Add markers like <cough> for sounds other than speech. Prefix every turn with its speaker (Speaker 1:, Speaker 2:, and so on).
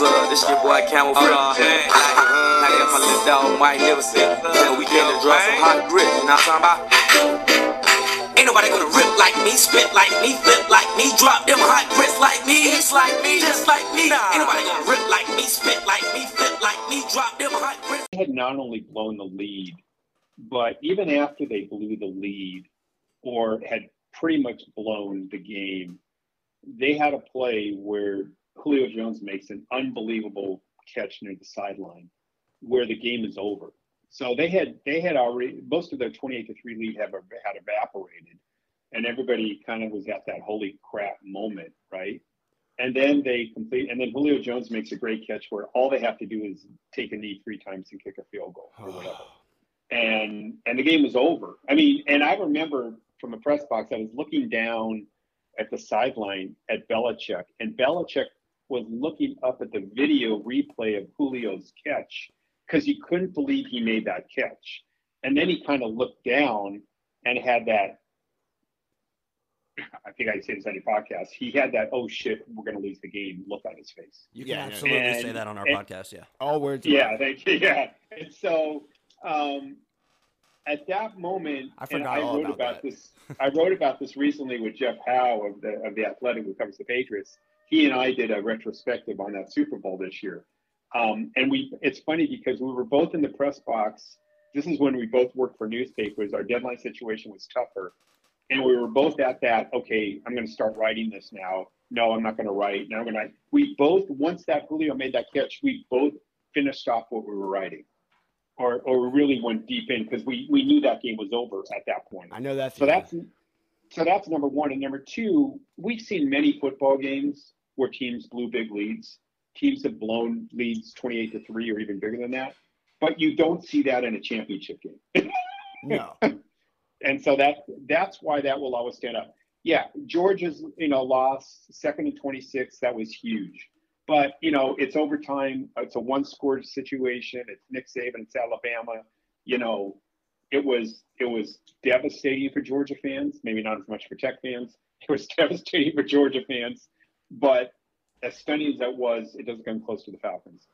Speaker 1: What's up? Uh, this your boy Camouflage. Uh, I got my little dog Mike Nicholson. And we came to drop some hot grit. You know what I'm talking about? Ain't nobody gonna rip like me, spit like me, flip like me, drop them hot grits like me, it's like me, just like me. Ain't nobody gonna rip like me, spit like me, flip like me, drop them hot grits.
Speaker 2: They had not only blown the lead, but even after they blew the lead or had pretty much blown the game, they had a play where Julio Jones makes an unbelievable catch near the sideline where the game is over. So they had they had already most of their 28 to 3 lead have had evaporated and everybody kind of was at that holy crap moment, right? And then they complete and then Julio Jones makes a great catch where all they have to do is take a knee three times and kick a field goal or whatever. <sighs> and and the game was over. I mean, and I remember from a press box, I was looking down at the sideline at Belichick, and Belichick was looking up at the video replay of Julio's catch because he couldn't believe he made that catch. And then he kind of looked down and had that. I think I say this on your podcast. He had that, oh shit, we're going to lose the game look on his face.
Speaker 3: You can
Speaker 4: Yeah,
Speaker 3: absolutely
Speaker 2: and-
Speaker 3: say that on our
Speaker 2: and-
Speaker 3: podcast. Yeah.
Speaker 4: All words.
Speaker 2: Yeah, thank you. Yeah. And so um, at that moment,
Speaker 4: I
Speaker 2: and
Speaker 4: forgot
Speaker 2: I
Speaker 4: all
Speaker 2: wrote
Speaker 4: about
Speaker 2: about,
Speaker 4: that.
Speaker 2: this. I wrote about this recently with Jeff Howe of the of the Athletic, who covers the Patriots. He and I did a retrospective on that Super Bowl this year, um, and we. It's funny because we were both in the press box. This is when we both worked for newspapers. Our deadline situation was tougher, and we were both at that. Okay, I'm going to start writing this now. No, I'm not going to write. Now I'm going to. We both once that Julio made that catch, we both finished off what we were writing, or or we really went deep in because we we knew that game was over at that point.
Speaker 4: I know that.
Speaker 2: So that's so that's number one, and number two, we've seen many football games where teams blew big leads. Teams have blown leads twenty-eight to three or even bigger than that, but you don't see that in a championship game.
Speaker 4: no. <laughs>
Speaker 2: and so that that's why that will always stand up. Yeah, Georgia's you know loss second and twenty six that was huge, but you know it's overtime. It's a one score situation. It's Nick Saban. It's Alabama. You know, it was it was devastating for Georgia fans. Maybe not as much for Tech fans. It was <laughs> devastating for Georgia fans, but as stunning as that was, it doesn't come close to the Falcons.